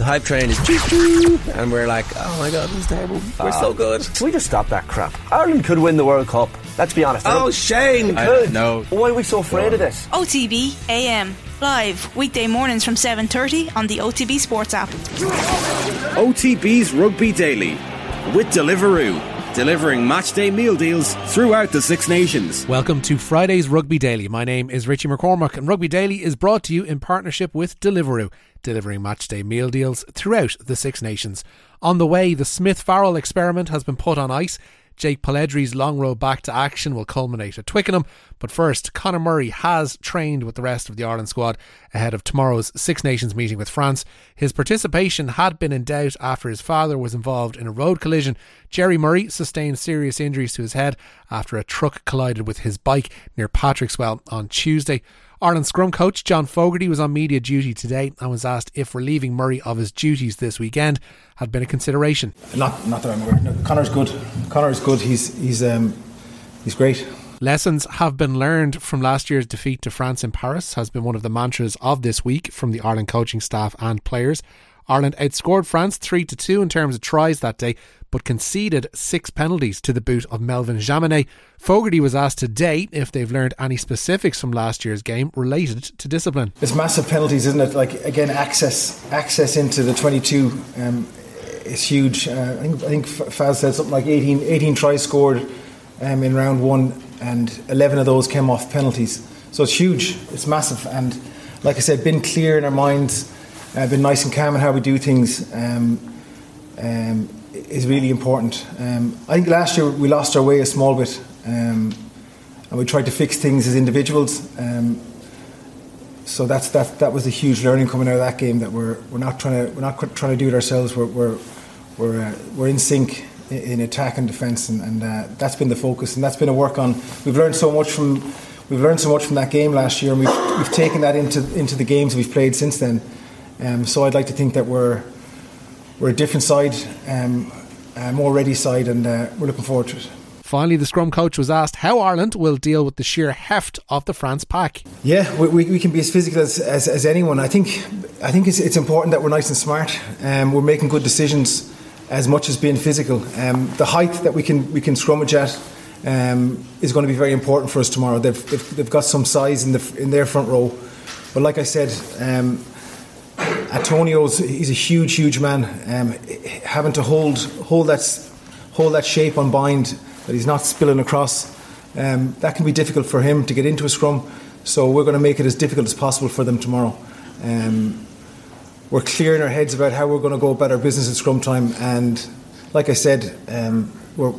The hype train is choo choo, and we're like, oh my god, this is terrible. We're so good. Can we just stop that crap? Ireland could win the World Cup. Let's be honest. Oh, Shane! They could. no. Why are we so afraid of this? OTB AM live weekday mornings from 7:30 on the OTB Sports app. OTB's Rugby Daily with Deliveroo, delivering matchday meal deals throughout the Six Nations. Welcome to Friday's Rugby Daily. My name is Richie McCormack, and Rugby Daily is brought to you in partnership with Deliveroo, delivering matchday meal deals throughout the Six Nations. On the way, the Smith Farrell experiment has been put on ice. Jake Polledri's long road back to action will culminate at Twickenham. But first, Conor Murray has trained with the rest of the Ireland squad ahead of tomorrow's Six Nations meeting with France. His participation had been in doubt after his father was involved in a road collision. Gerry Murray sustained serious injuries to his head after a truck collided with his bike near Patrickswell on Tuesday. Ireland scrum coach John Fogarty was on media duty today and was asked if relieving Murray of his duties this weekend had been a consideration. Not, not that I'm aware. No, Conor's good. Conor's good. He's he's um, he's great. Lessons have been learned from last year's defeat to France in Paris has been one of the mantras of this week from the Ireland coaching staff and players. Ireland outscored France 3 to 2 in terms of tries that day, but conceded six penalties to the boot of Melvin Jaminet. Fogarty was asked today if they've learned any specifics from last year's game related to discipline. It's massive penalties, isn't it? Like again, access access into the 22 um, is huge. Uh, I think I think Faz said something like 18, 18 tries scored um, in round one, and 11 of those came off penalties. So it's huge. It's massive, and like I said, been clear in our minds uh, been nice and calm in how we do things um, um, is really important. Um, I think last year we lost our way a small bit, um, and we tried to fix things as individuals. Um, so that's that. That was a huge learning coming out of that game. That we're we're not trying to we're not trying to do it ourselves. We're we're we're, uh, we're in sync in attack and defence, and, and uh, that's been the focus, and that's been a work on. We've learned so much from we've learned so much from that game last year, and we've, we've taken that into into the games we've played since then. Um, so I'd like to think that we're we're a different side, um, a more ready side, and uh, we're looking forward to it. Finally, the scrum coach was asked how Ireland will deal with the sheer heft of the France pack. Yeah, we, we can be as physical as, as, as, anyone. I think I think it's, it's important that we're nice and smart. Um, we're making good decisions as much as being physical. Um, the height that we can we can scrummage at um, is going to be very important for us tomorrow. They've, they've, they've, got some size in the in their front row, but like I said, um, Antonio's he's a huge, huge man. Um, having to hold hold that hold that shape on bind that he's not spilling across. Um, that can be difficult for him to get into a scrum. So we're going to make it as difficult as possible for them tomorrow. Um, we're clear in our heads about how we're going to go about our business at scrum time, and like I said, um, we're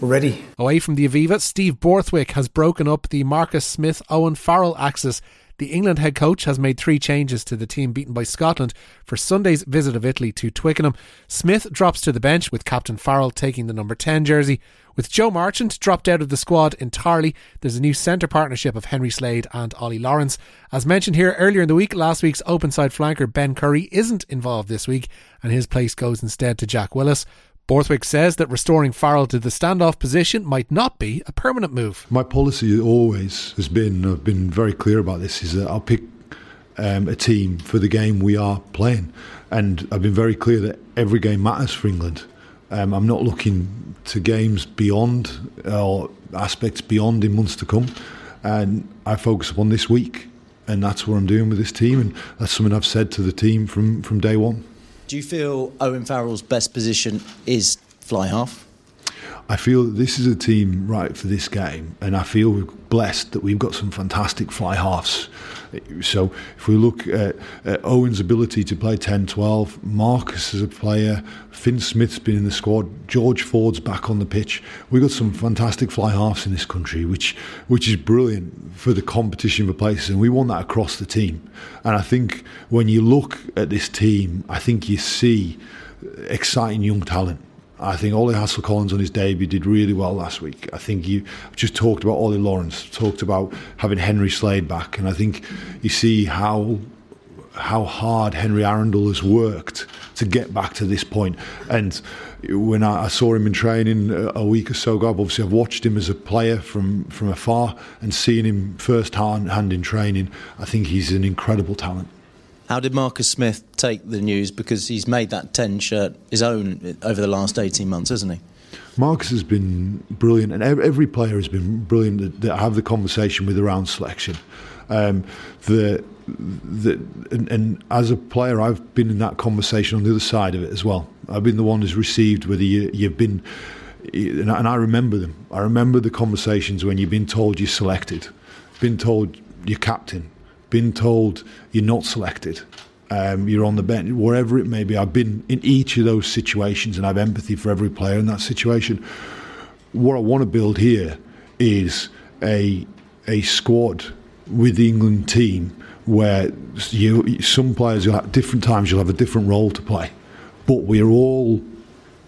we're ready. Away from the Aviva, Steve Borthwick has broken up the Marcus Smith Owen Farrell axis the England head coach has made three changes to the team beaten by Scotland for Sunday's visit of Italy to Twickenham. Smith drops to the bench with Captain Farrell taking the number 10 jersey. With Joe Marchant dropped out of the squad entirely, there's a new centre partnership of Henry Slade and Ollie Lawrence. As mentioned here earlier in the week, last week's open side flanker Ben Curry isn't involved this week, and his place goes instead to Jack Willis. Borthwick says that restoring Farrell to the standoff position might not be a permanent move. My policy always has been, I've been very clear about this, is that I'll pick um, a team for the game we are playing. And I've been very clear that every game matters for England. Um, I'm not looking to games beyond or aspects beyond in months to come. And I focus upon this week. And that's what I'm doing with this team. And that's something I've said to the team from, from day one. Do you feel Owen Farrell's best position is fly half? I feel this is a team right for this game, and I feel we're blessed that we've got some fantastic fly halves. So if we look at, at Owen's ability to play 10-12, Marcus as a player, Fin Smith's been in the squad, George Ford's back on the pitch. We've got some fantastic fly halves in this country, which which is brilliant for the competition for places, and we want that across the team. And I think when you look at this team, I think you see exciting young talent I think Ollie Hassell-Collins on his debut did really well last week. I think you just talked about Ollie Lawrence, talked about having Henry Slade back, and I think you see how how hard Henry Arundell has worked to get back to this point. And when I, I saw him in training a, week or so ago, obviously I've watched him as a player from, from afar and seeing him first hand in training, I think he's an incredible talent. How did Marcus Smith take the news? Because he's made that 10 shirt his own over the last 18 months, hasn't he? Marcus has been brilliant, and every player has been brilliant that, I have the conversation with around selection. Um, the, the, and, and, as a player, I've been in that conversation on the other side of it as well. I've been the one who's received whether you, you've been, and I remember them. I remember the conversations when you've been told you're selected, been told you're captain, been told you're not selected, um, you're on the bench, wherever it may be. I've been in each of those situations and I have empathy for every player in that situation. What I want to build here is a a squad with the England team where you some players at different times you'll have a different role to play, but we're all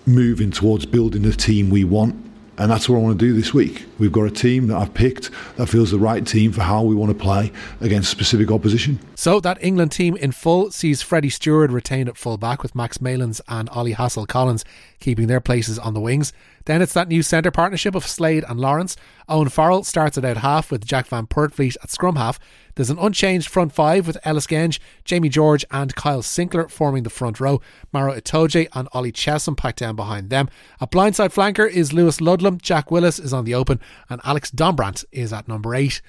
moving towards building the team we want and that's what I want to do this week. We've got a team that I've picked that feels the right team for how we want to play against specific opposition. So that England team in full sees Freddie Stewart retained at full back with Max Malins and Ollie Hassell Collins keeping their places on the wings. Then it's that new centre partnership of Slade and Lawrence. Owen Farrell starts it out half with Jack Van Poortvliet at scrum half. There's an unchanged front five with Ellis Genge, Jamie George, and Kyle Sinckler forming the front row. Maro Itoje and Ollie Chessum packed down behind them. A blindside flanker is Lewis Ludlam, Jack Willis is on the open, and Alex Dombrandt is at number eight.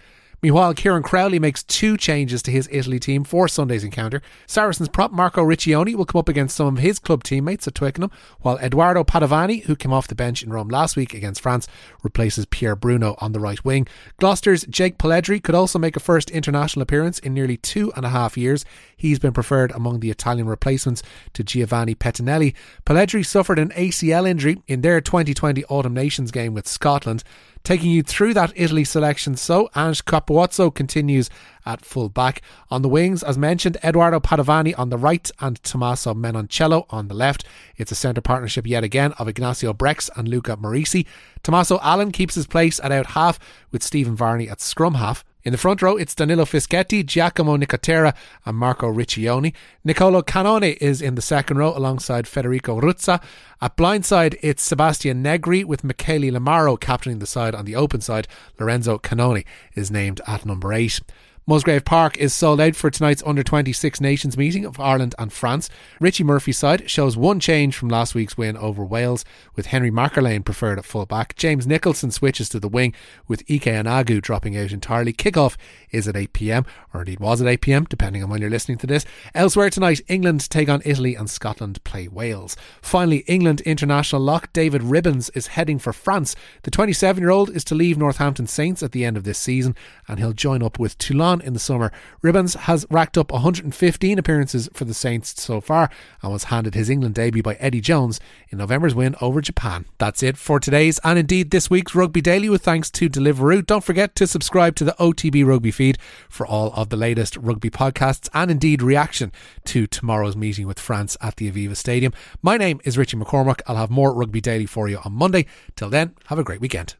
Meanwhile, Kieran Crowley makes two changes to his Italy team for Sunday's encounter. Saracens prop Marco Riccioni will come up against some of his club teammates at Twickenham, while Edoardo Padovani, who came off the bench in Rome last week against France, replaces Pierre Bruno on the right wing. Gloucester's Jake Polledri could also make a first international appearance in nearly two and a half years. He's been preferred among the Italian replacements to Giovanni Pettinelli. Polledri suffered an ACL injury in their 2020 Autumn Nations game with Scotland taking you through that Italy selection. So Ange Capuozzo continues at full back. On the wings, as mentioned, Edoardo Padovani on the right and Tommaso Menoncello on the left. It's a centre partnership yet again of Ignacio Brex and Luca Morisi. Tommaso Allan keeps his place at out half with Stephen Varney at scrum half. In the front row, it's Danilo Fischetti, Giacomo Nicotera, and Marco Riccioni. Nicolo Cannone is in the second row alongside Federico Ruzza. At blindside, it's Sebastian Negri with Michele Lamaro captaining the side on the open side. Lorenzo Cannone is named at number eight. Musgrave Park is sold out for tonight's Under 26 Nations meeting of Ireland and France. Richie Murphy's side shows one change from last week's win over Wales, with Henry McErlean preferred at full back. James Nicholson switches to the wing, with Ike Enagu dropping out entirely. Kickoff is at 8pm, or indeed was at 8pm, depending on when you're listening to this. Elsewhere tonight, England take on Italy and Scotland play Wales. Finally, England international lock David Ribbans is heading for France. The 27 year old is to leave Northampton Saints at the end of this season, and he'll join up with Toulon in the summer. Ribbans has racked up 115 appearances for the Saints so far and was handed his England debut by Eddie Jones in November's win over Japan. That's it for today's and indeed this week's Rugby Daily with thanks to Deliveroo. Don't forget to subscribe to the OTB Rugby feed for all of the latest rugby podcasts and indeed reaction to tomorrow's meeting with France at the Aviva Stadium. My name is Richie McCormack. I'll have more Rugby Daily for you on Monday. Till then, have a great weekend.